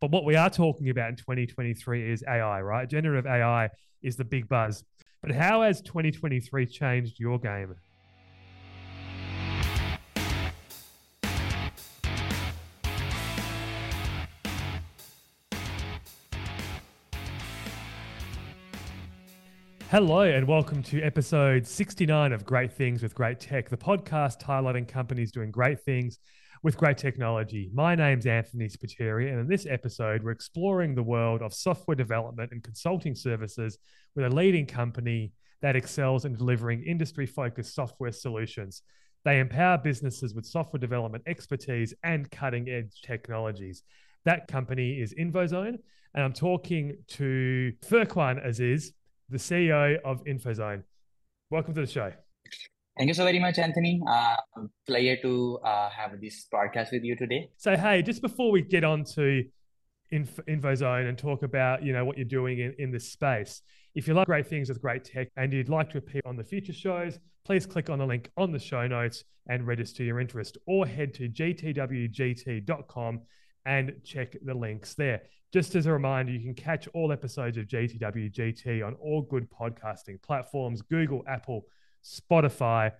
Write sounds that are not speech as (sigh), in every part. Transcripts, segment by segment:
But what we are talking about in 2023 is AI, right? Generative AI is the big buzz. But how has 2023 changed your game? Hello, and welcome to episode 69 of Great Things with Great Tech, the podcast highlighting companies doing great things with great technology. My name's Anthony Spiteri, and in this episode, we're exploring the world of software development and consulting services with a leading company that excels in delivering industry focused software solutions. They empower businesses with software development expertise and cutting edge technologies. That company is InvoZone, and I'm talking to Furqan Aziz, the CEO of InvoZone. Welcome to the show. Thank you so very much, Anthony. Uh, pleasure to uh, have this podcast with you today. So, hey, just before we get on to Inf- InvoZone and talk about you know what you're doing in, in this space, if you like great things with great tech and you'd like to appear on the future shows, please click on the link on the show notes and register your interest, or head to gtwgt.com and check the links there. Just as a reminder, you can catch all episodes of GTWGT on all good podcasting platforms Google, Apple, Spotify,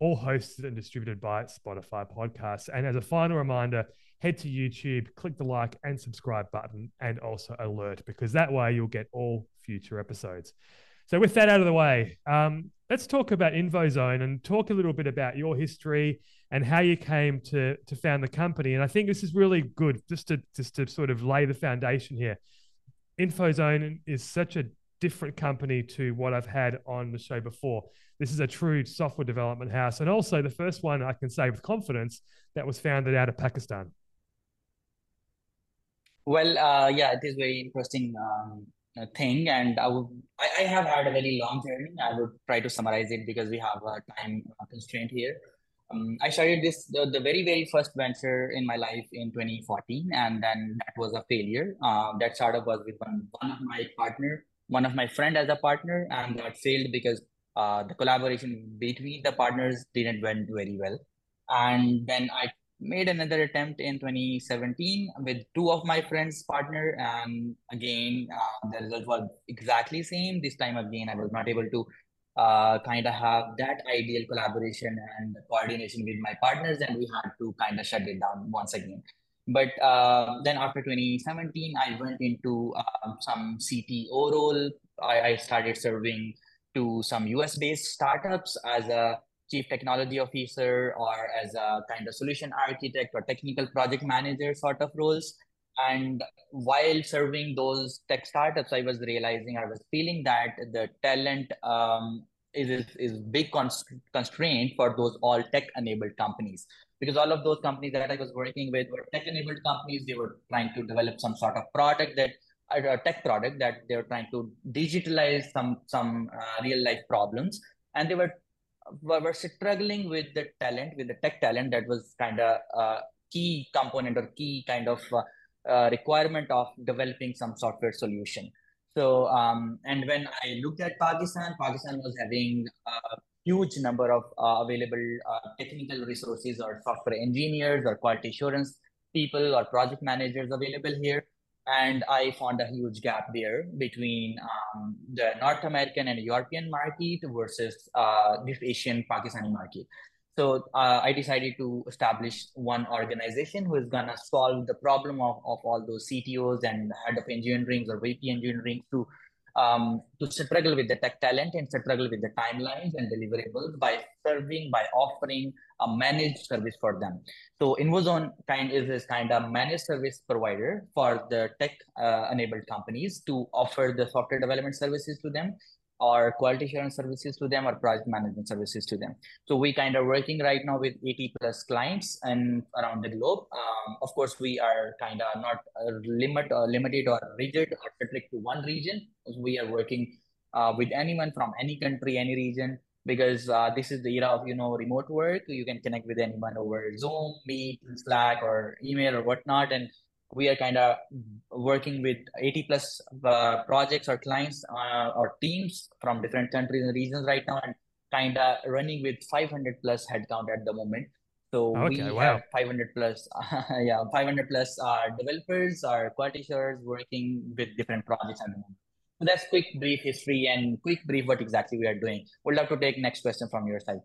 all hosted and distributed by Spotify Podcasts. And as a final reminder, head to YouTube, click the like and subscribe button, and also alert, because that way you'll get all future episodes. So, with that out of the way, um, let's talk about InvoZone and talk a little bit about your history and how you came to to found the company. And I think this is really good just to just to sort of lay the foundation here. InvoZone is such a different company to what I've had on the show before. This is a true software development house, and also the first one I can say with confidence that was founded out of Pakistan. Well, uh, yeah, it is very interesting um, thing, and I would I, I, have had a very long journey. I would try to summarize it because we have a time constraint here. Um, I started this the, the very very first venture in my life in 2014, and then that was a failure. Uh, that startup was with one one of my partner, one of my friend as a partner, and that failed because uh, the collaboration between the partners didn't went very well. And then I made another attempt in 2017 with two of my friends partner and again uh, the result was exactly same this time again i was not able to uh, kind of have that ideal collaboration and coordination with my partners and we had to kind of shut it down once again but uh, then after 2017 i went into uh, some cto role I, I started serving to some US based startups as a chief technology officer or as a kind of solution architect or technical project manager sort of roles. And while serving those tech startups, I was realizing, I was feeling that the talent um, is, is, big constraint for those all tech enabled companies. Because all of those companies that I was working with were tech enabled companies. They were trying to develop some sort of product that a tech product that they were trying to digitalize some some uh, real life problems and they were were struggling with the talent with the tech talent that was kind of a key component or key kind of uh, uh, requirement of developing some software solution so um, and when i looked at pakistan pakistan was having a huge number of uh, available uh, technical resources or software engineers or quality assurance people or project managers available here and I found a huge gap there between um, the North American and European market versus uh, this Asian Pakistani market. So uh, I decided to establish one organization who is gonna solve the problem of, of all those CTOs and head of engineering or VP engineering to um, to struggle with the tech talent and struggle with the timelines and deliverables by serving, by offering a managed service for them. So InvoZone kind is this kind of managed service provider for the tech uh, enabled companies to offer the software development services to them or quality assurance services to them or project management services to them. So we kind of working right now with 80 plus clients and around the globe. Um, of course, we are kind of not uh, limit or uh, limited or rigid or strict to one region. We are working uh, with anyone from any country, any region, because uh, this is the era of you know remote work. You can connect with anyone over Zoom, Meet, Slack, or email or whatnot, and we are kind of working with 80 plus uh, projects or clients uh, or teams from different countries and regions right now and kind of running with 500 plus headcount at the moment So Okay, we wow. have 500 plus, (laughs) yeah, 500 plus uh, developers or quality assurers working with different projects at the moment. So that's quick brief history and quick brief what exactly we are doing. Would love to take next question from your side.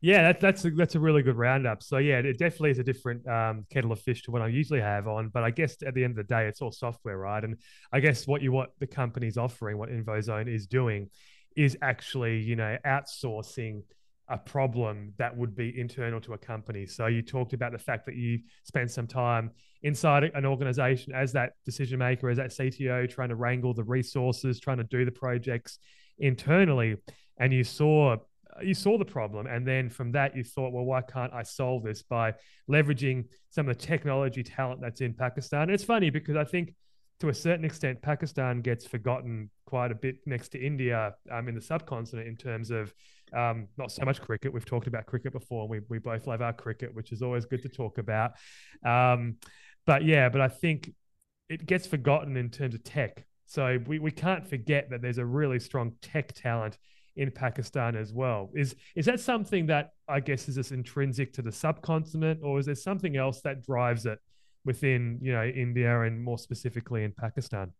Yeah, that, that's a, that's a really good roundup. So yeah, it definitely is a different um, kettle of fish to what I usually have on. But I guess at the end of the day, it's all software, right? And I guess what you what the company's offering, what InvoZone is doing, is actually you know outsourcing a problem that would be internal to a company. So you talked about the fact that you spent some time inside an organization as that decision maker, as that CTO, trying to wrangle the resources, trying to do the projects internally, and you saw you saw the problem and then from that you thought well why can't i solve this by leveraging some of the technology talent that's in pakistan? And it's funny because i think to a certain extent pakistan gets forgotten quite a bit next to india um, in the subcontinent in terms of um, not so much cricket. We've talked about cricket before we, we both love our cricket which is always good to talk about. Um, but yeah but i think it gets forgotten in terms of tech. So we, we can't forget that there's a really strong tech talent in Pakistan as well. Is is that something that I guess is this intrinsic to the subcontinent, or is there something else that drives it within you know India and more specifically in Pakistan?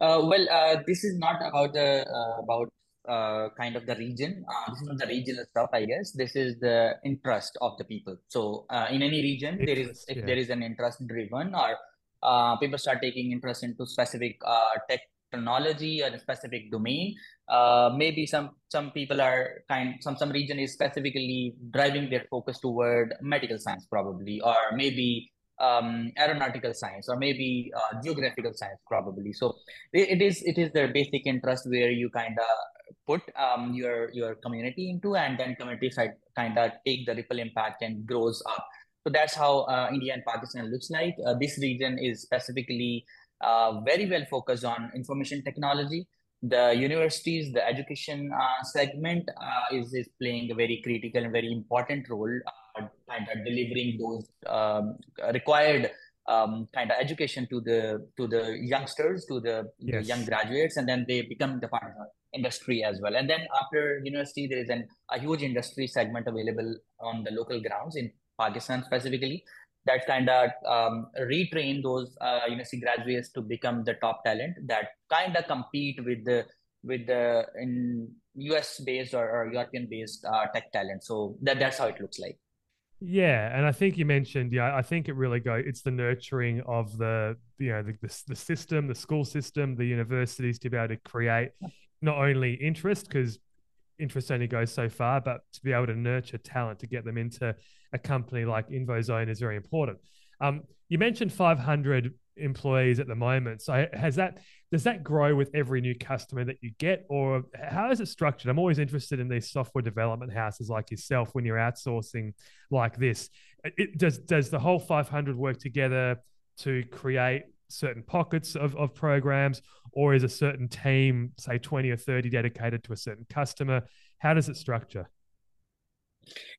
Uh, well, uh, this is not about the uh, about uh, kind of the region. Uh, this is not the regional stuff, I guess. This is the interest of the people. So uh, in any region, there is if yeah. there is an interest driven or uh, people start taking interest into specific uh, tech technology or a specific domain. Uh, maybe some some people are kind some some region is specifically driving their focus toward medical science probably, or maybe um, aeronautical science, or maybe uh, geographical science probably. So it, it is it is their basic interest where you kind of put um, your your community into, and then community side kind of take the ripple impact and grows up. So that's how uh, India and Pakistan looks like. Uh, this region is specifically uh, very well focused on information technology. The universities, the education uh, segment uh, is, is playing a very critical and very important role, uh, kind of delivering those um, required um, kind of education to the to the youngsters, to the, the young graduates, and then they become the part of the industry as well. And then after university, there is an, a huge industry segment available on the local grounds in Pakistan specifically that kind of um, retrain those uh, university graduates to become the top talent that kind of compete with the with the in US based or, or European based uh, tech talent. So that that's how it looks like. Yeah, and I think you mentioned, yeah, I think it really go. It's the nurturing of the, you know, the, the the system, the school system, the universities to be able to create not only interest because interest only goes so far, but to be able to nurture talent to get them into a company like InvoZone is very important. Um, you mentioned 500 employees at the moment. So has that does that grow with every new customer that you get, or how is it structured? I'm always interested in these software development houses like yourself when you're outsourcing like this. It, does does the whole 500 work together to create certain pockets of, of programs, or is a certain team, say 20 or 30, dedicated to a certain customer? How does it structure?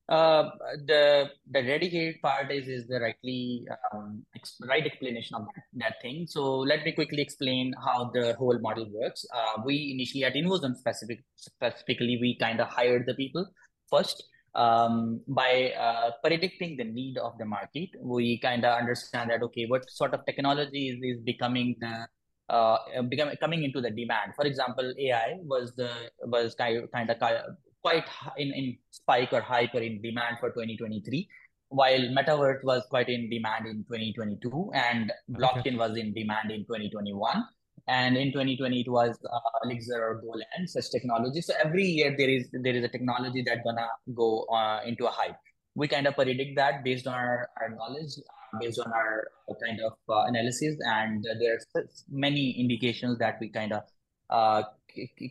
Uh, the the dedicated part is is the rightly um, right explanation of that, that thing. So let me quickly explain how the whole model works. Uh, we initially at InvoZone specific specifically we kind of hired the people first um, by uh, predicting the need of the market. We kind of understand that okay, what sort of technology is, is becoming the uh, becoming coming into the demand. For example, AI was the was kind kind of quite in, in spike or hype or in demand for 2023 while metaverse was quite in demand in 2022 and blockchain okay. was in demand in 2021 and in 2020 it was uh, elixir or golang such technology. So every year there is there is a technology that gonna go uh, into a hype. We kind of predict that based on our, our knowledge uh, based on our kind of uh, analysis and there's many indications that we kind of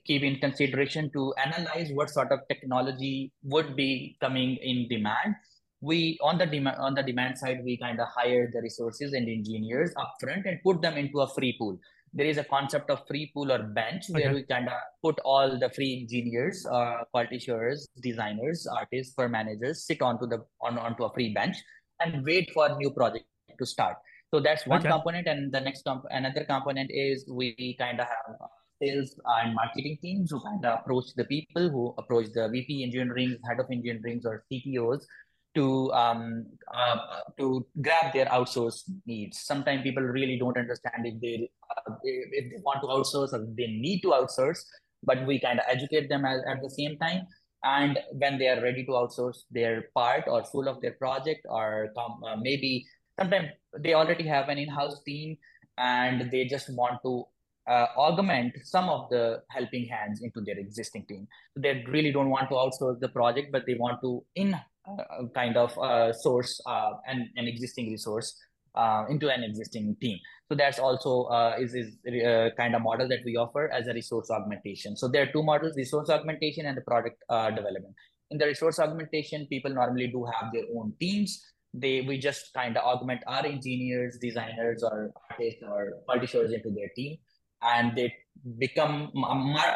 keep in consideration to analyze what sort of technology would be coming in demand we on the demand on the demand side we kind of hire the resources and engineers upfront and put them into a free pool there is a concept of free pool or bench okay. where we kind of put all the free engineers uh, quality assurers designers artists for managers sit onto the on onto a free bench and wait for new project to start so that's one okay. component and the next comp- another component is we kind of have sales and marketing teams who kind of approach the people who approach the VP engineering, head of engineering, or CTOs to um, uh, to grab their outsource needs. Sometimes people really don't understand if they uh, if they want to outsource or they need to outsource, but we kind of educate them at, the same time. And when they are ready to outsource their part or full of their project, or uh, maybe sometimes they already have an in-house team and they just want to uh, augment some of the helping hands into their existing team. So they really don't want to outsource the project, but they want to in uh, kind of uh, source uh, an, an existing resource uh, into an existing team. So that's also uh, is is kind of model that we offer as a resource augmentation. So there are two models: resource augmentation and the product development. In the resource augmentation, people normally do have their own teams they we just kind of augment our engineers designers or artists or publishers into their team and they become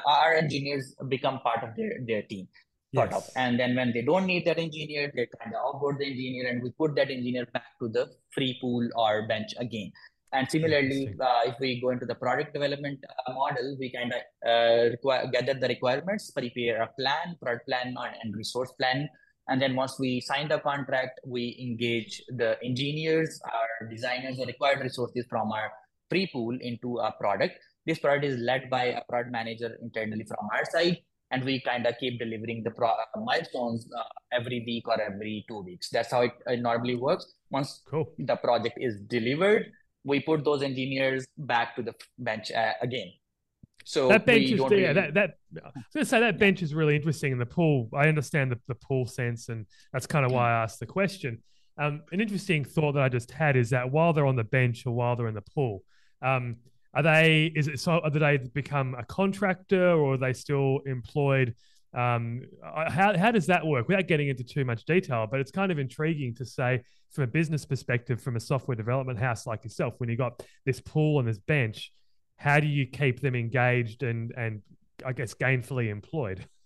our engineers become part of their, their team sort yes. of and then when they don't need that engineer they kind of offboard the engineer and we put that engineer back to the free pool or bench again. And similarly uh, if we go into the product development uh, model we kind of uh, require gather the requirements prepare a plan product plan and resource plan. And then once we sign the contract we engage the engineers our designers the required resources from our free pool into a product this product is led by a product manager internally from our side, and we kind of keep delivering the pro- uh, milestones uh, every week or every two weeks. That's how it, it normally works. Once cool. the project is delivered, we put those engineers back to the bench uh, again. So that bench is really... yeah, that that I was gonna say that bench is really interesting in the pool. I understand the, the pool sense, and that's kind of why I asked the question. Um, an interesting thought that I just had is that while they're on the bench or while they're in the pool, um, are they? Is it so? Are they become a contractor, or are they still employed? Um, how how does that work? Without getting into too much detail, but it's kind of intriguing to say from a business perspective, from a software development house like yourself, when you got this pool and this bench, how do you keep them engaged and and I guess gainfully employed? (laughs)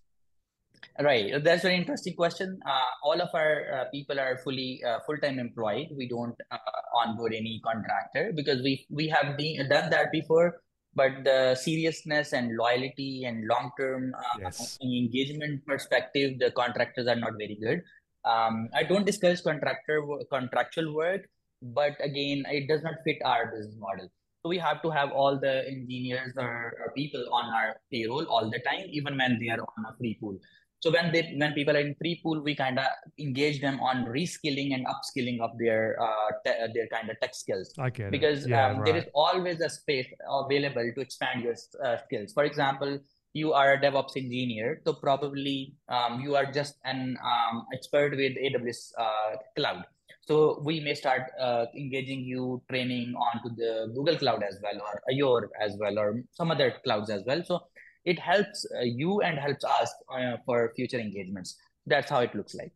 Right, that's very interesting question. Uh, all of our uh, people are fully uh, full time employed. We don't uh, onboard any contractor because we we have de- done that before. But the seriousness and loyalty and long term uh, yes. engagement perspective, the contractors are not very good. Um, I don't discuss contractor contractual work, but again, it does not fit our business model. So we have to have all the engineers or, or people on our payroll all the time, even when they are on a free pool. So when they when people are in pre-pool, we kind of engage them on reskilling and upskilling of their uh, te- uh, their kind of tech skills. I get because yeah, um, right. there is always a space available to expand your uh, skills. For example, you are a DevOps engineer, so probably um, you are just an um, expert with AWS uh, cloud. So we may start uh, engaging you training onto the Google Cloud as well, or Azure as well, or some other clouds as well. So it helps uh, you and helps us uh, for future engagements. That's how it looks like.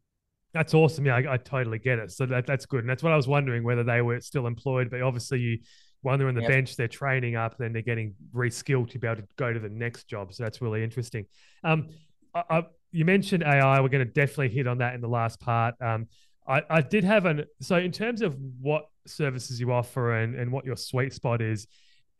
That's awesome. Yeah, I, I, totally get it. So that, that's good. And that's what I was wondering whether they were still employed. But obviously, you when they're on the yep. bench, they're training up, then they're getting reskilled to be able to go to the next job. So that's really interesting. Um, I, I, you mentioned AI. We're going to definitely hit on that in the last part. Um, I, I did have an so in terms of what services you offer and, and what your sweet spot is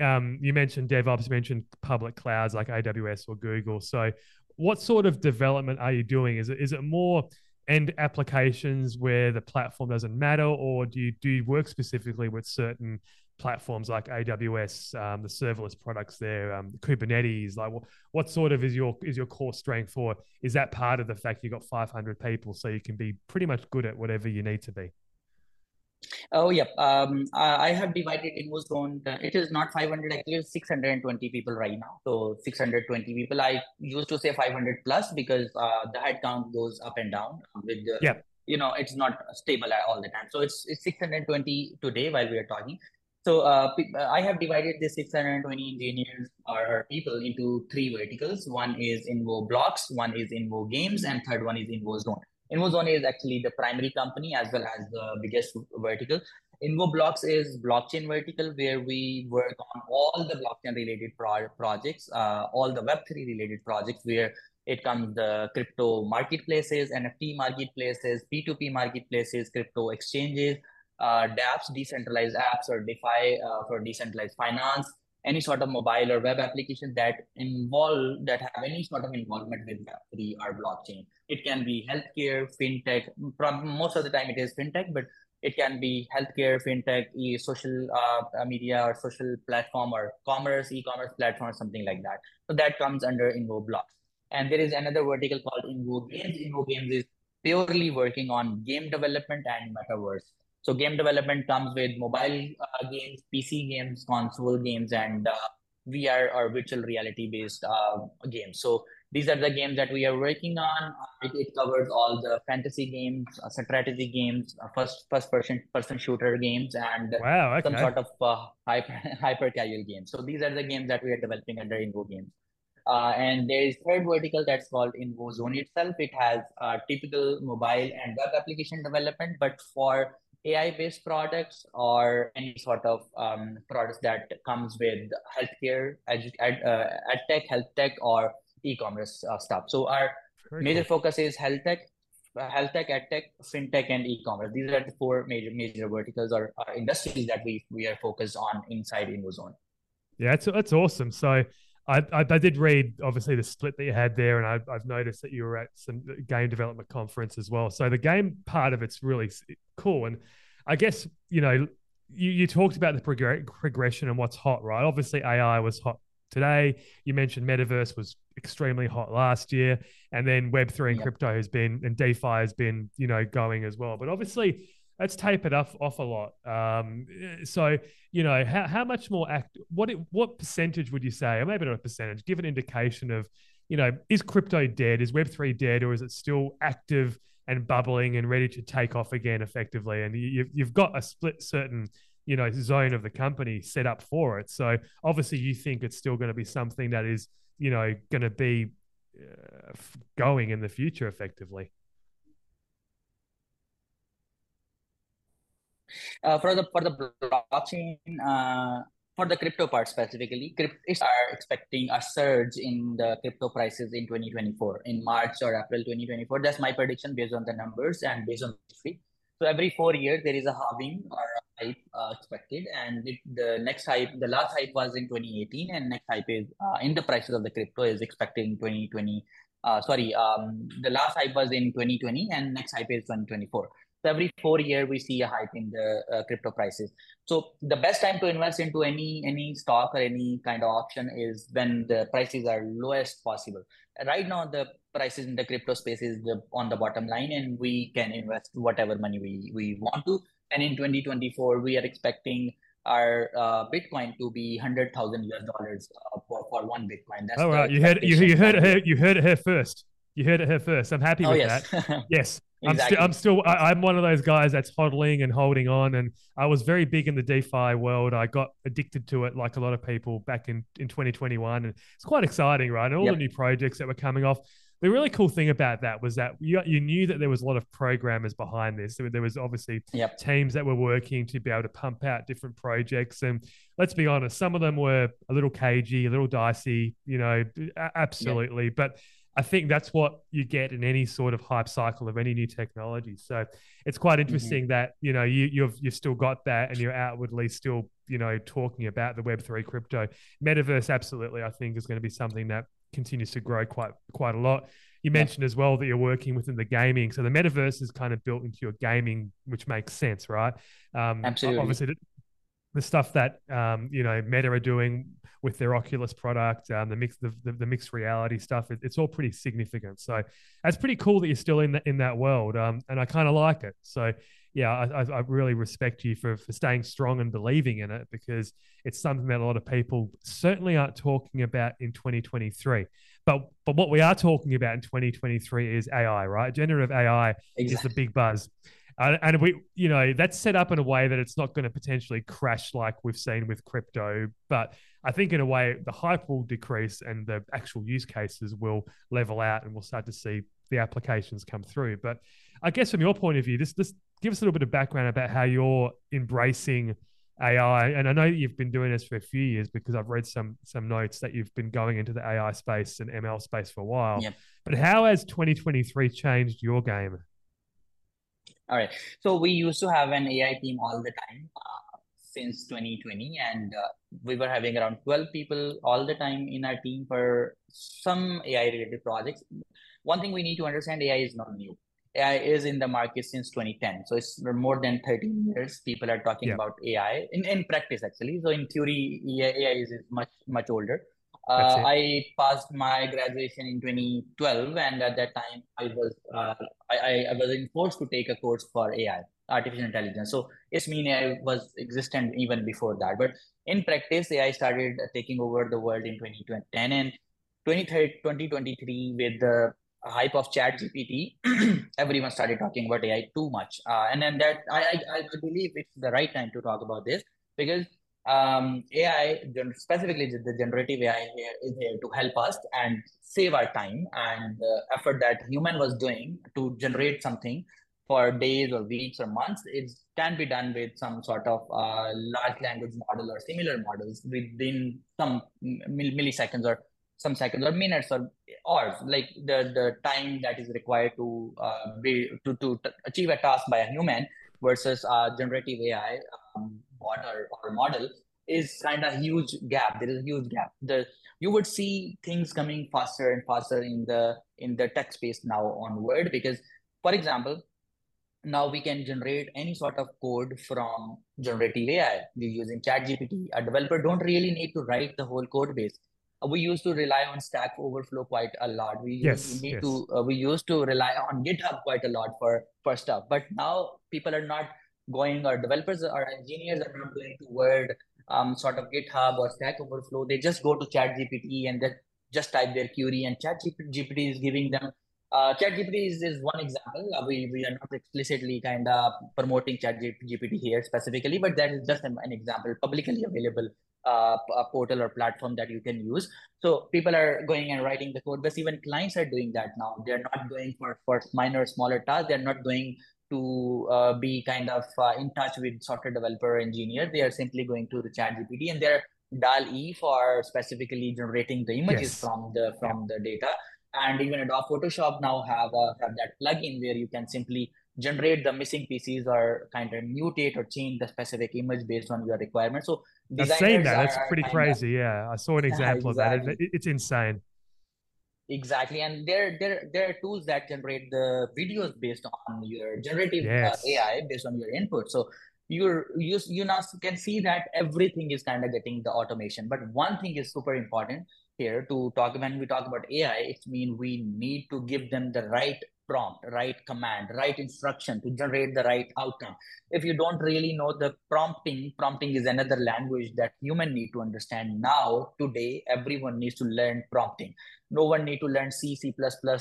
um, you mentioned DevOps, you mentioned public clouds like AWS or Google. So, what sort of development are you doing? Is it is it more end applications where the platform doesn't matter, or do you do you work specifically with certain platforms like AWS, um, the serverless products there, um, Kubernetes? Like, what, what sort of is your is your core strength, or is that part of the fact you've got 500 people, so you can be pretty much good at whatever you need to be? Oh, yeah. Um, I have divided InvoZone. It is not 500, actually, 620 people right now. So 620 people. I used to say 500 plus because uh, the head count goes up and down with the, yeah. you know, it's not stable all the time. So it's, it's 620 today while we are talking. So uh, I have divided the 620 engineers or people into three verticals. One is Invo Blocks, one is Invo Games, and third one is InvoZone. InvoZone is actually the primary company as well as the biggest vertical. InvoBlocks is blockchain vertical where we work on all the blockchain related pro- projects, uh, all the Web3 related projects where it comes the crypto marketplaces, NFT marketplaces, P2P marketplaces, crypto exchanges, uh, dApps, decentralized apps or DeFi uh, for decentralized finance, any sort of mobile or web application that involve that have any sort of involvement with Web3 or blockchain. It can be healthcare, fintech. Most of the time, it is fintech, but it can be healthcare, fintech, e social uh, media, or social platform, or commerce, e-commerce platform, or something like that. So that comes under InvoBlocks. And there is another vertical called Invo Games. Invo Games is purely working on game development and metaverse. So game development comes with mobile uh, games, PC games, console games, and uh, VR or virtual reality based uh, games. So these are the games that we are working on. It, it covers all the fantasy games, uh, strategy games, uh, first first person person shooter games, and wow, okay. some sort of uh, hyper (laughs) hyper casual games. So these are the games that we are developing under Invo Games. Uh, and there is third vertical that's called InvoZone itself. It has uh, typical mobile and web application development, but for AI-based products or any sort of um, products that comes with healthcare, edu- ed, uh, ed tech, health tech, or e-commerce uh, stuff. So our Very major cool. focus is health tech, uh, health tech, ed tech, fintech, and e-commerce. These are the four major major verticals or, or industries that we we are focused on inside InvoZone. Yeah, that's that's awesome. So. I, I, I, did read obviously the split that you had there, and I, have noticed that you were at some game development conference as well. So the game part of it's really cool, and I guess you know you, you talked about the prog- progression and what's hot, right? Obviously, AI was hot today. You mentioned metaverse was extremely hot last year, and then Web three and yep. crypto has been, and DeFi has been, you know, going as well. But obviously, that's tapered off off a lot. Um, so you know, how, how much more act? What what percentage would you say, or maybe not a percentage? Give an indication of, you know, is crypto dead? Is Web three dead, or is it still active and bubbling and ready to take off again effectively? And you, have you've got a split certain you know zone of the company set up for it. So obviously, you think it's still going to be something that is you know going to be uh, going in the future effectively. Uh, for the for the blockchain, uh, for the crypto part specifically, cryptists are expecting a surge in the crypto prices in 2024, in March or April 2024. That's my prediction based on the numbers and based on history. So every four years there is a halving or a hype uh, expected, and it, the next hype, the last hype was in 2018, and next hype is uh, in the prices of the crypto is expected in 2020. Uh, sorry, um, the last hype was in 2020, and next hype is 2024. So every four year we see a hike in the uh, crypto prices. So the best time to invest into any any stock or any kind of option is when the prices are lowest possible. Right now the prices in the crypto space is the, on the bottom line, and we can invest whatever money we we want to. And in 2024 we are expecting our uh, Bitcoin to be hundred thousand US dollars uh, for, for one Bitcoin. That's oh, right. You heard you, you heard it here you heard it here first. You heard it here first. I'm happy oh, with yes. that. (laughs) yes. Exactly. I'm, st- I'm still I, am one of those guys that's hodling and holding on and I was very big in the DeFi world. I got addicted to it like a lot of people back in, in 2021 and it's quite exciting, right? And all yep. the new projects that were coming off. The really cool thing about that was that you, you knew that there was a lot of programmers behind this. There, there was obviously yep. teams that were working to be able to pump out different projects. And let's be honest, some of them were a little cagey, a little dicey, you know, absolutely. Yep. But I think that's what you get in any sort of hype cycle of any new technology. So it's quite mm-hmm. interesting mm-hmm. that you know you, you've you've still got that, and you're outwardly still you know talking about the Web three crypto metaverse. Absolutely, I think is going to be something that continues to grow quite quite a lot. You mentioned as well that you're working within the gaming, so the metaverse is kind of built into your gaming, which makes sense, right? Um, Absolutely. Obviously, the stuff that um, you know Meta are doing with their Oculus product, um, the mix, the, the, the mixed reality stuff, it, it's all pretty significant. So that's pretty cool that you're still in that in that world, um, and I kind of like it. So yeah, I, I, really respect you for for staying strong and believing in it because it's something that a lot of people certainly aren't talking about in 2023. But but what we are talking about in 2023 is AI, right? Generative AI exactly. is the big buzz. Uh, and we, you know, that's set up in a way that it's not going to potentially crash like we've seen with crypto. But I think in a way, the hype will decrease and the actual use cases will level out, and we'll start to see the applications come through. But I guess from your point of view, this this give us a little bit of background about how you're embracing AI. And I know you've been doing this for a few years because I've read some some notes that you've been going into the AI space and ML space for a while. Yep. But how has 2023 changed your game? All right. So we used to have an AI team all the time. Uh, since 2020, and uh, we were having around 12 people all the time in our team for some AI related projects. One thing we need to understand AI is not new. AI is in the market since 2010. So it's more than 13 years. People are talking yeah. about AI in, in practice, actually. So in theory, AI is, is much, much older. Uh, I passed my graduation in 2012, and at that time, I was uh, I, I was forced to take a course for AI, artificial intelligence. So it's mean AI was existent even before that. But in practice, AI started taking over the world in 2010 and 2023 with the hype of chat gpt (clears throat) everyone started talking about ai too much uh, and then that I, I i believe it's the right time to talk about this because um, ai specifically the generative ai here is here to help us and save our time and the effort that human was doing to generate something for days or weeks or months. It can be done with some sort of uh, large language model or similar models within some milliseconds or some seconds or minutes or hours, like the the time that is required to uh, be to, to achieve a task by a human versus a generative AI um, bot or, model is kind of huge gap. There is a huge gap. The you would see things coming faster and faster in the in the tech space now onward because, for example, now we can generate any sort of code from generative AI. We're using ChatGPT. A developer don't really need to write the whole code base we used to rely on Stack Overflow quite a lot. We yes, used, need yes. to uh, we used to rely on GitHub quite a lot for for stuff. But now people are not going, or developers or engineers are not going to Word, um, sort of GitHub or Stack Overflow. They just go to ChatGPT and then just type their query, and ChatGPT is giving them. Uh, ChatGPT is, is one example. Uh, we, we are not explicitly kind of promoting ChatGPT here specifically, but that is just an, an example, publicly available uh, a portal or platform that you can use. So people are going and writing the code base. Even clients are doing that now. They're not going for, for minor, smaller tasks. They're not going to uh, be kind of uh, in touch with software developer engineer. They are simply going to the chat GPT and they're DALL-E for specifically generating the images yes. from the from yeah. the data. And even Adobe Photoshop now have a, have that plugin where you can simply generate the missing pieces or kind of mutate or change the specific image based on your requirement So I've seen that. That's pretty crazy. Of, yeah, I saw an (laughs) example exactly. of that. It, it's insane. Exactly, and there there there are tools that generate the videos based on your generative uh, yes. uh, AI based on your input. So you're you you now can see that everything is kind of getting the automation. But one thing is super important here to talk when we talk about AI. It means we need to give them the right prompt, right command, right instruction to generate the right outcome. If you don't really know the prompting, prompting is another language that human need to understand. Now, today, everyone needs to learn prompting. No one need to learn C, C++,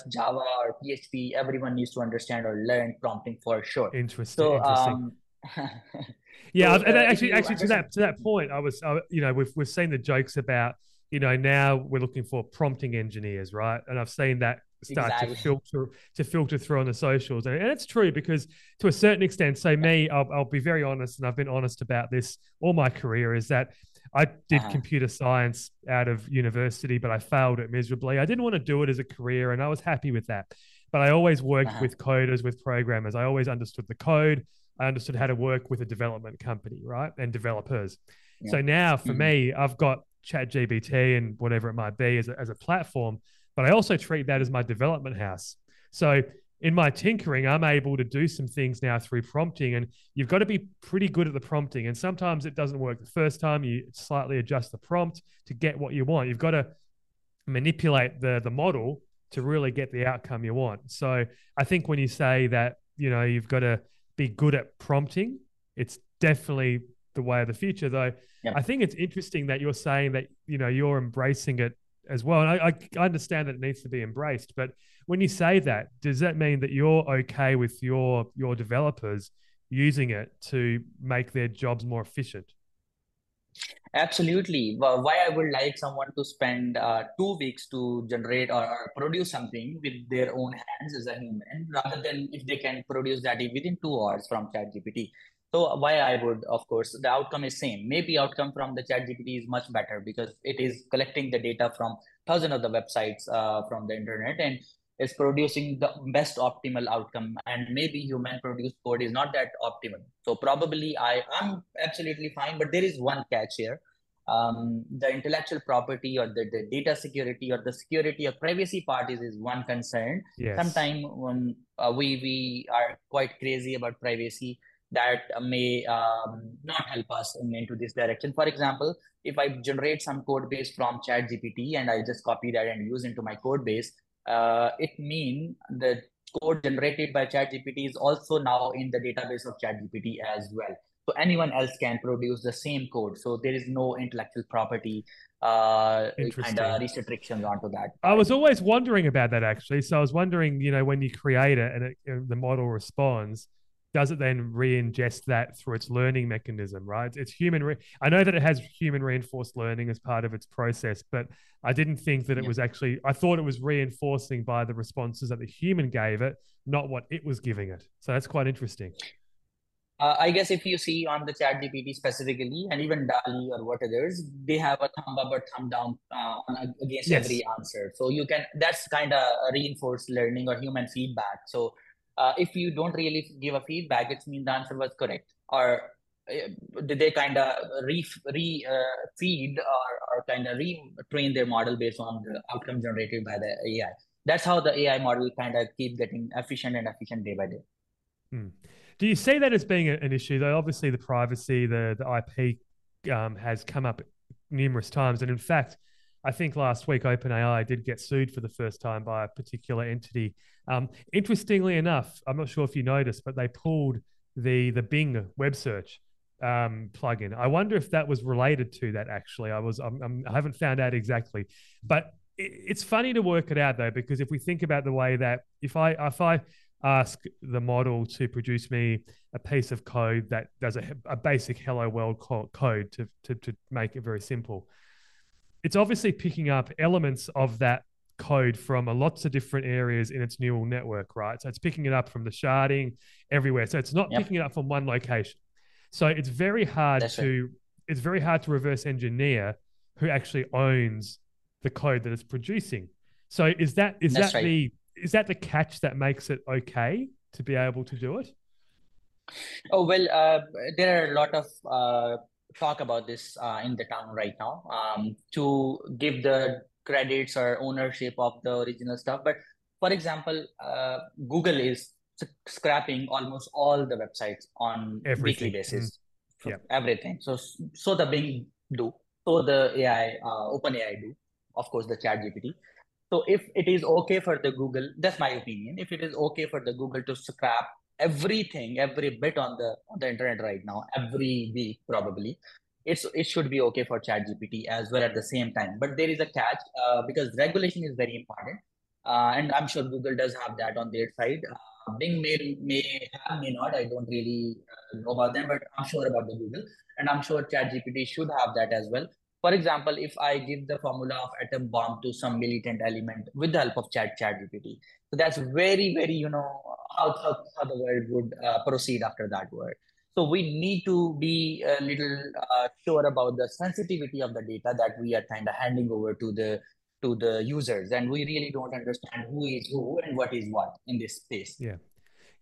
Java, or PHP. Everyone needs to understand or learn prompting for sure. Interesting. So, interesting. Um, (laughs) yeah, so, and uh, actually, actually, to that to that point, I was, uh, you know, we've we've seen the jokes about you know now we're looking for prompting engineers right and i've seen that start exactly. to filter to filter through on the socials and, and, it's true because to a certain extent say me I'll, I'll, be very honest and i've been honest about this all my career is that i did uh-huh. computer science out of university but i failed it miserably i didn't want to do it as a career and i was happy with that but i always worked uh-huh. with coders with programmers i always understood the code i understood how to work with a development company right and developers yeah. so now for mm-hmm. me i've got chat gpt and whatever it might be as a, as a platform but I also treat that as my development house. So in my tinkering, I'm able to do some things now through prompting, and you've got to be pretty good at the prompting. And sometimes it doesn't work the first time. You slightly adjust the prompt to get what you want. You've got to manipulate the the model to really get the outcome you want. So I think when you say that, you know, you've got to be good at prompting, it's definitely the way of the future. Though yep. I think it's interesting that you're saying that you know you're embracing it as well. And I, I understand that it needs to be embraced, but when you say that, does that mean that you're okay with your your developers using it to make their jobs more efficient? Absolutely. Why I would like someone to spend uh, two weeks to generate or, or, produce something with their own hands as a human, rather than if they can produce that within two hours from ChatGPT. So why I would, of course, the outcome is same. Maybe outcome from the chat GPT is much better because it is collecting the data from thousands of the websites uh, from the internet and is producing the best optimal outcome and maybe human produced code is not that optimal so probably i am absolutely fine but there is one catch here um, the intellectual property or the, the data security or the security or privacy part is, is one concern yes. sometimes um, uh, we we are quite crazy about privacy that may um, not help us in, into this direction for example if i generate some code base from chat gpt and i just copy that and use into my code base uh, it mean the code generated by ChatGPT is also now in the database of ChatGPT as well. So anyone else can produce the same code. So there is no intellectual property uh, kind of restrictions onto that. I was always wondering about that actually. So I was wondering, you know, when you create it and it, the model responds, does it then re-ingest that through its learning mechanism right it's human re- i know that it has human reinforced learning as part of its process but i didn't think that it yeah. was actually i thought it was reinforcing by the responses that the human gave it not what it was giving it so that's quite interesting uh, I guess if you see on the chat GPT specifically, and even DALL-E or what others, they have a thumb up or thumb down uh, against yes. every answer. So you can, that's kind of reinforced learning or human feedback. So uh, if you don't really give a feedback, it means the answer was correct. Or uh, did they kind of re, re uh, feed or, or kind of retrain their model based on the outcome generated by the AI? That's how the AI model kind of keep getting efficient and efficient day by day. Hmm. Do you see that as being an issue, though? Obviously, the privacy, the the IP um, has come up numerous times, and in fact, I think last week OpenAI did get sued for the first time by a particular entity. Um, interestingly enough, I'm not sure if you noticed, but they pulled the the Bing web search um, plugin. I wonder if that was related to that. Actually, I was I'm, I'm, I have not found out exactly, but it, it's funny to work it out though because if we think about the way that if I if I ask the model to produce me a piece of code that does a, a basic hello world code to, to, to make it very simple it's obviously picking up elements of that code from lots of different areas in its neural network, right? So it's picking it up from the sharding everywhere. So it's not yep. picking it up from one location. So it's very hard That's to right. it's very hard to reverse engineer who actually owns the code that it's producing. So is that is That's that right. the is that the catch that makes it okay to be able to do it? Oh well, uh, there are a lot of uh, talk about this uh, in the town right now um, to give the credits or ownership of the original stuff. But for example, uh, Google is scrapping almost all the websites on everything. weekly basis. Mm. Yeah. Everything. So so the Bing do, so the AI, uh, OpenAI do, of course the Chat GPT. So if it is okay for the Google, that's my opinion. If it is okay for the Google to scrap everything, every bit on the on the internet right now, every week probably, it's it should be okay for Chat GPT as well at the same time. But there is a catch uh, because regulation is very important, uh, and I'm sure Google does have that on their side. Uh, Bing may may have may not. I don't really uh, know about them, but I'm sure about the Google, and I'm sure Chat GPT should have that as well. For example, if I give the formula of atom bomb to some militant element with the help of Chat Chat GPT, so that's very very you know how, how, how the world would uh, proceed after that word. So we need to be a little uh, sure about the sensitivity of the data that we are kind of handing over to the to the users, and we really don't understand who is who and what is what in this space. Yeah,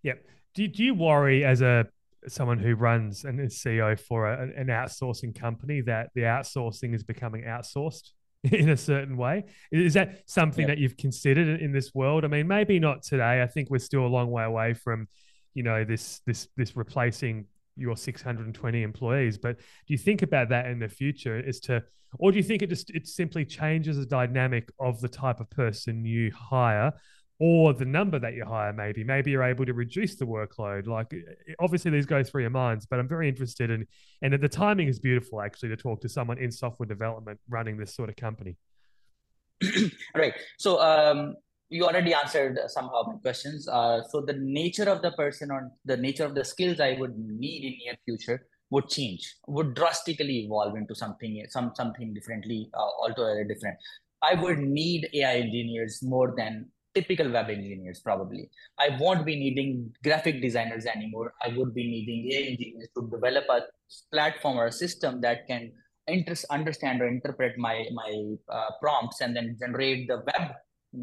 yeah. Do do you worry as a someone who runs and is CEO for a, an outsourcing company that the outsourcing is becoming outsourced? (laughs) in a certain way. Is that something that you've considered in this world? I mean, maybe not today. I think we're still a long way away from, you know, this this this replacing your 620 employees. But do you think about that in the future as to, or do you think it just it simply changes the dynamic of the type of person you hire? Or the number that you hire maybe maybe you're able to reduce the workload. Like obviously these go through your minds but i'm very interested in and the timing is beautiful actually to talk to someone in software development running this sort of company. (clears throat) Right. So um, you already answered somehow my questions. Uh, so the nature of the person or the nature of the skills i would need in near future would change would drastically evolve into something some something differently uh, altogether different. I would need ai engineers more than typical web engineers probably. I won't be needing graphic designers anymore. I would be needing AI engineers to develop a platform or a system that can inter- understand or interpret my my uh, prompts and then generate the web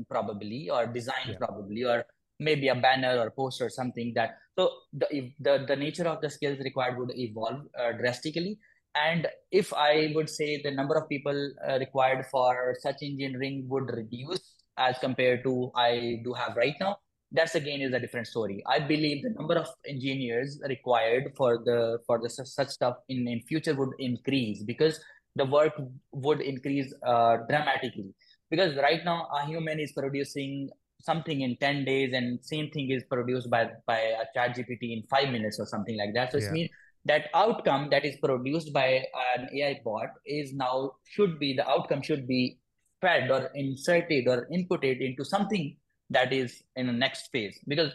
probably or design yeah. probably or maybe a banner or poster or something that so the the, the nature of the skills required would evolve uh, drastically and if i would say the number of people uh, required for such engineering would reduce as compared to i do have right now. That's again is a different story. I believe the number of engineers required for the for the such stuff in in future would increase because the work would increase uh, dramatically. Because right now a human is producing something in 10 days and same thing is produced by by a chat gpt in five minutes or something like that. So yeah. it means that outcome that is produced by an ai bot is now should be the outcome should be fed or inserted or inputted into something that is in the next phase. Because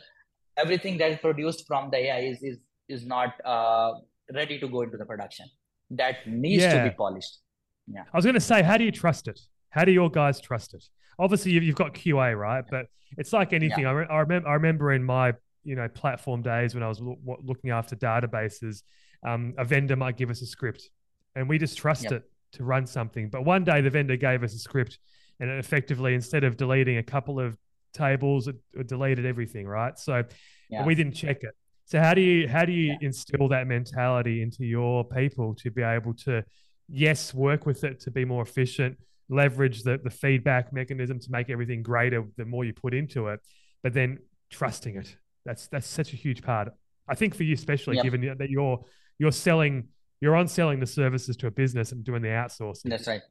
everything that is produced from the ai is is, is not uh, ready to go into the production. That needs yeah. to be polished. Yeah. I was going to say how do you trust it? How do your guys trust it? Obviously you've, got qa right? But it's like anything. Yeah. I, re- I remember i remember in my you know platform days when I was lo- looking after databases, um, a vendor might give us a script, and we just trust yep. it to run something. But one day the vendor gave us a script, and it effectively instead of deleting a couple of tables, it, it deleted everything. Right, so yeah. we didn't check it. So how do you how do you yeah. instill that mentality into your people to be able to yes work with it to be more efficient, leverage the the feedback mechanism to make everything greater the more you put into it, but then trusting it that's that's such a huge part. I think for you especially, yep. given that you're you're selling, you're on selling the services to a business and doing the outsourcing. That's right.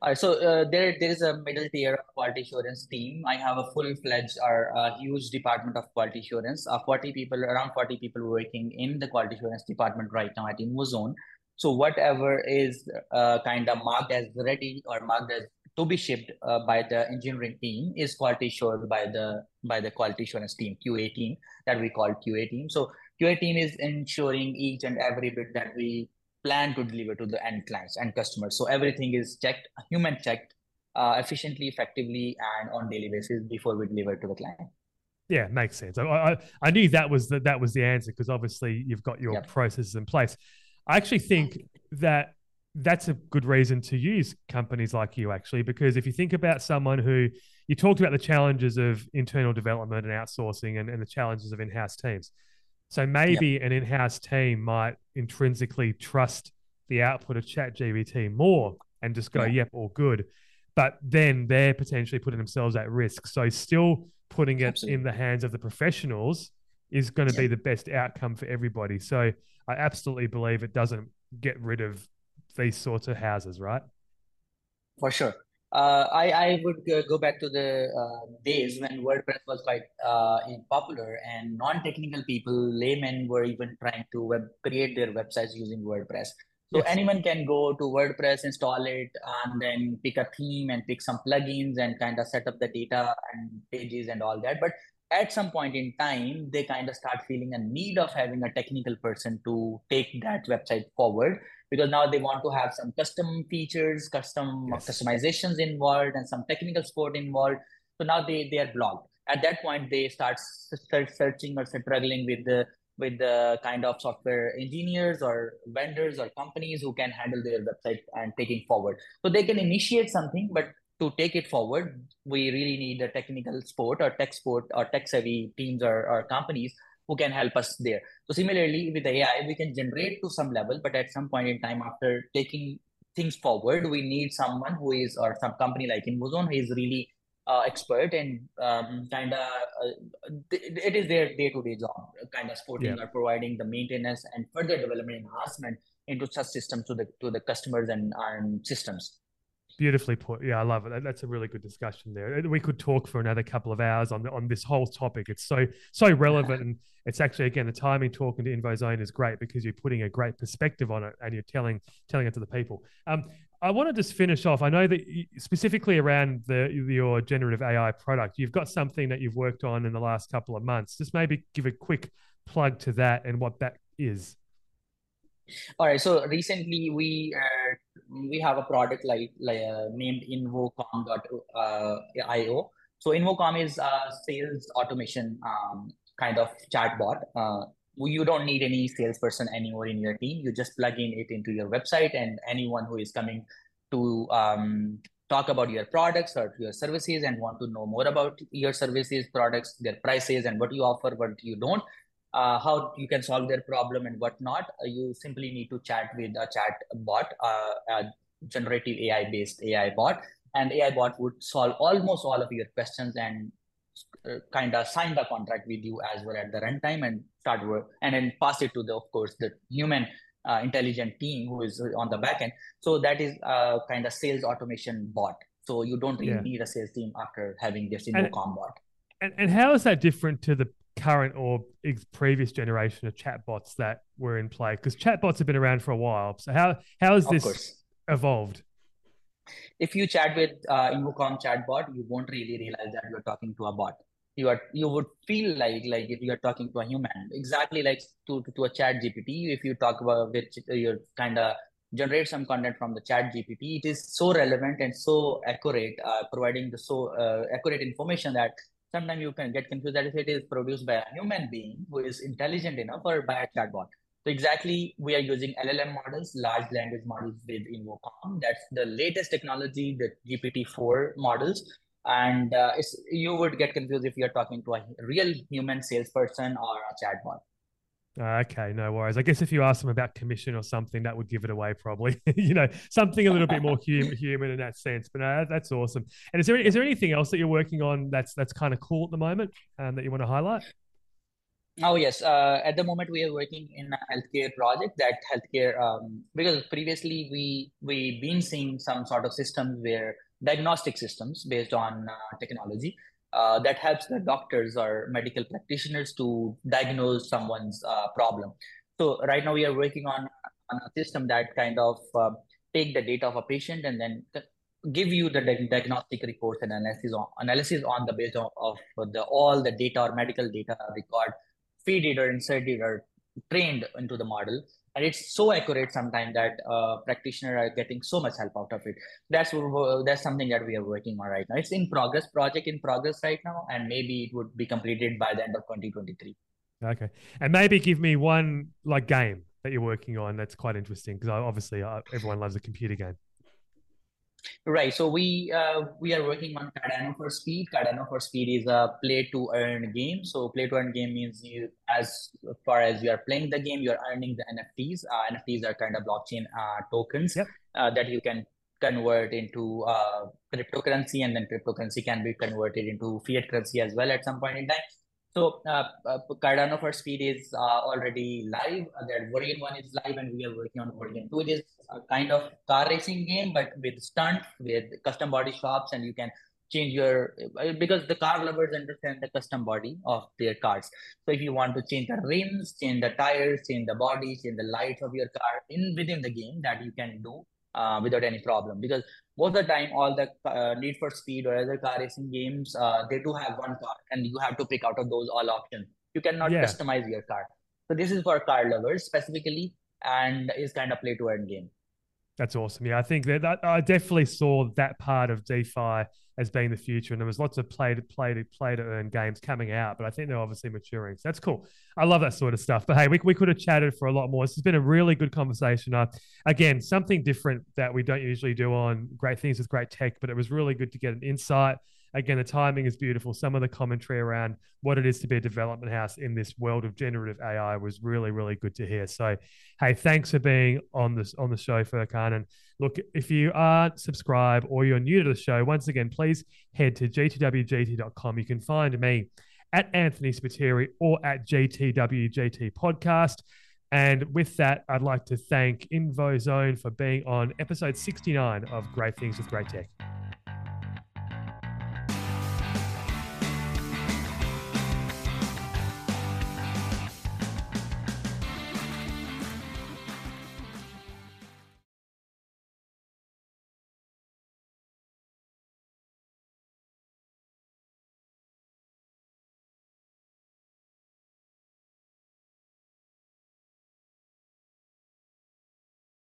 All right, so uh, there there is a middle tier of quality assurance team. I have a full fledged or a huge department of quality assurance. Uh, forty people, around forty people working in the quality assurance department right now at InvoZone. So whatever is uh, kind of marked as ready or marked as to be shipped uh, by the engineering team is quality assured by the by the quality assurance team qa team that we call qa team so qa team is ensuring each and every bit that we plan to deliver to the end clients and customers so everything is checked human checked uh, efficiently effectively and on daily basis before we deliver to the client yeah, makes sense. I, I, I knew that was the, that was the answer because obviously you've got your yep. processes in place. I actually think that that's a good reason to use companies like you actually because if you think about someone who you talked about the challenges of internal development and outsourcing and, and the challenges of in-house teams so maybe yep. an in-house team might intrinsically trust the output of chat gpt more and just go yeah. yep all good but then they're potentially putting themselves at risk so still putting it Absolutely. in the hands of the professionals is going to be the best outcome for everybody so i absolutely believe it doesn't get rid of these sorts of houses, right? For sure. Uh, I, I would go back to the uh, days when WordPress was quite uh, popular and non-technical people, laymen were even trying to web, create their websites using WordPress. So yes. anyone can go to WordPress, install it, and then pick a theme and pick some plugins and kind of set up the data and pages and all that. But at some point in time, they kind of start feeling a need of having a technical person to take that website forward because now they want to have some custom features, custom yes. customizations involved, and some technical support involved. So now they they are blocked. At that point, they start searching or struggling with the with the kind of software engineers or vendors or companies who can handle their website and taking forward. So they can initiate something, but to take it forward, we really need a technical support or tech support or tech savvy teams or, or companies who can help us there. So similarly with AI, we can generate to some level, but at some point in time after taking things forward, we need someone who is or some company like InvoZone who is really uh, expert and um, kind of uh, it is their day-to-day job, kind of supporting yeah. or providing the maintenance and further development enhancement into such systems to the to the customers and, and systems. Beautifully put. Yeah, I love it. That's a really good discussion there. We could talk for another couple of hours on on this whole topic. It's so so relevant, and it's actually again the timing talking to InvoZone is great because you're putting a great perspective on it and you're telling telling it to the people. Um, I want to just finish off. I know that specifically around the your generative AI product, you've got something that you've worked on in the last couple of months. Just maybe give a quick plug to that and what that is. All right. So recently we uh, we have a product like like uh, named Invocom.io. Uh, so Invocom is a sales automation um, kind of chatbot. Uh, you don't need any salesperson anymore in your team. You just plug in it into your website, and anyone who is coming to um, talk about your products or your services and want to know more about your services, products, their prices, and what you offer, what you don't, uh, how you can solve their problem and whatnot, uh, you simply need to chat with a chat bot, uh, a generative AI based AI bot, and AI bot would solve almost all of your questions and uh, kind of sign the contract with you as well at the runtime and start work and then pass it to the of course the human uh, intelligent team who is on the back end. So that is a kind of sales automation bot. So you don't really yeah. need a sales team after having this Invocom bot. And, and how is that different to the current or previous generation of chatbots that were in play? Because chatbots have been around for a while. So how how has this evolved? If you chat with uh, Invocom chatbot, you won't really realize that you're talking to a bot you are you would feel like like if you're talking to a human exactly like to to, to a chat gpt if you talk about which you're kind of generate some content from the chat gpt it is so relevant and so accurate uh, providing the so uh, accurate information that sometimes you can get confused that if it is produced by a human being who is intelligent enough or by a chatbot. So exactly we are using llm models large language models with Invocom that's the latest technology the gpt-4 models. And uh, you would get confused if you're talking to a real human salesperson or a chatbot. Okay, no worries. I guess if you ask them about commission or something, that would give it away, probably. (laughs) you know, something a little bit more (laughs) human, human in that sense. But no, that's awesome. And is there is there anything else that you're working on that's that's kind of cool at the moment um, that you want to highlight? Oh yes, uh, at the moment we are working in a healthcare project that healthcare um, because previously we we been seeing some sort of systems where diagnostic systems based on uh, technology uh, that helps the doctors or medical practitioners to diagnose someone's uh, problem. So right now we are working on, on a system that kind of uh, take the data of a patient and then give you the diagnostic reports and analysis on analysis on the base of, of the all the data or medical data record, feed it or insert it or trained into the model and it's so accurate sometimes that uh, practitioners are getting so much help out of it. That's that's something that we are working on right now. It's in progress project in progress right now and maybe it would be completed by the end of 2023 okay. And maybe give me one like game that you're working on that's quite interesting because obviously uh, everyone loves a computer game Right. So we uh, we are working on Cardano for Speed. Cardano for Speed is a play to earn game. So play to earn game means you, as far as you are playing the game, you are earning the NFTs. Uh, NFTs are kind of blockchain uh, tokens yep. Uh, that you can convert into uh, cryptocurrency, and then cryptocurrency can be converted into fiat currency as well at some point in time. So uh, uh, Cardano for Speed is uh, already live. Uh, that Variant 1 is live and we are working on Variant 2. It is a kind of car racing game, but with stunt, with custom body shops and you can change your, uh, because the car lovers understand the custom body of their cars. So if you want to change the rims, change the tires, change the body, change the lights of your car in within the game that you can do uh, without any problem because most of the time all the uh, need for speed or other car racing games uh, they do have one car and you have to pick out of those all options. You cannot yeah. customize your car. So this is for car lovers specifically and is kind of play to earn game that's awesome. Yeah, I think that, that, I definitely saw that part of DeFi as being the future, and there was lots of play to play to play to earn games coming out. But I think they're obviously maturing, so that's cool. I love that sort of stuff. But hey, we, we could have chatted for a lot more. This has been a really good conversation. Uh, again, something different that we don't usually do on Great Things with Great Tech, but it was really good to get an insight Again, the timing is beautiful. Some of the commentary around what it is to be a development house in this world of generative AI was really, really good to hear. So, hey, thanks for being on this on the show, Furqan. And look, if you aren't subscribed or you're new to the show, once again, please head to gtwgt.com. You can find me at Anthony Spiteri or at GTWGT Podcast. And with that, I'd like to thank InvoZone for being on episode 69 of Great Things with Great Tech.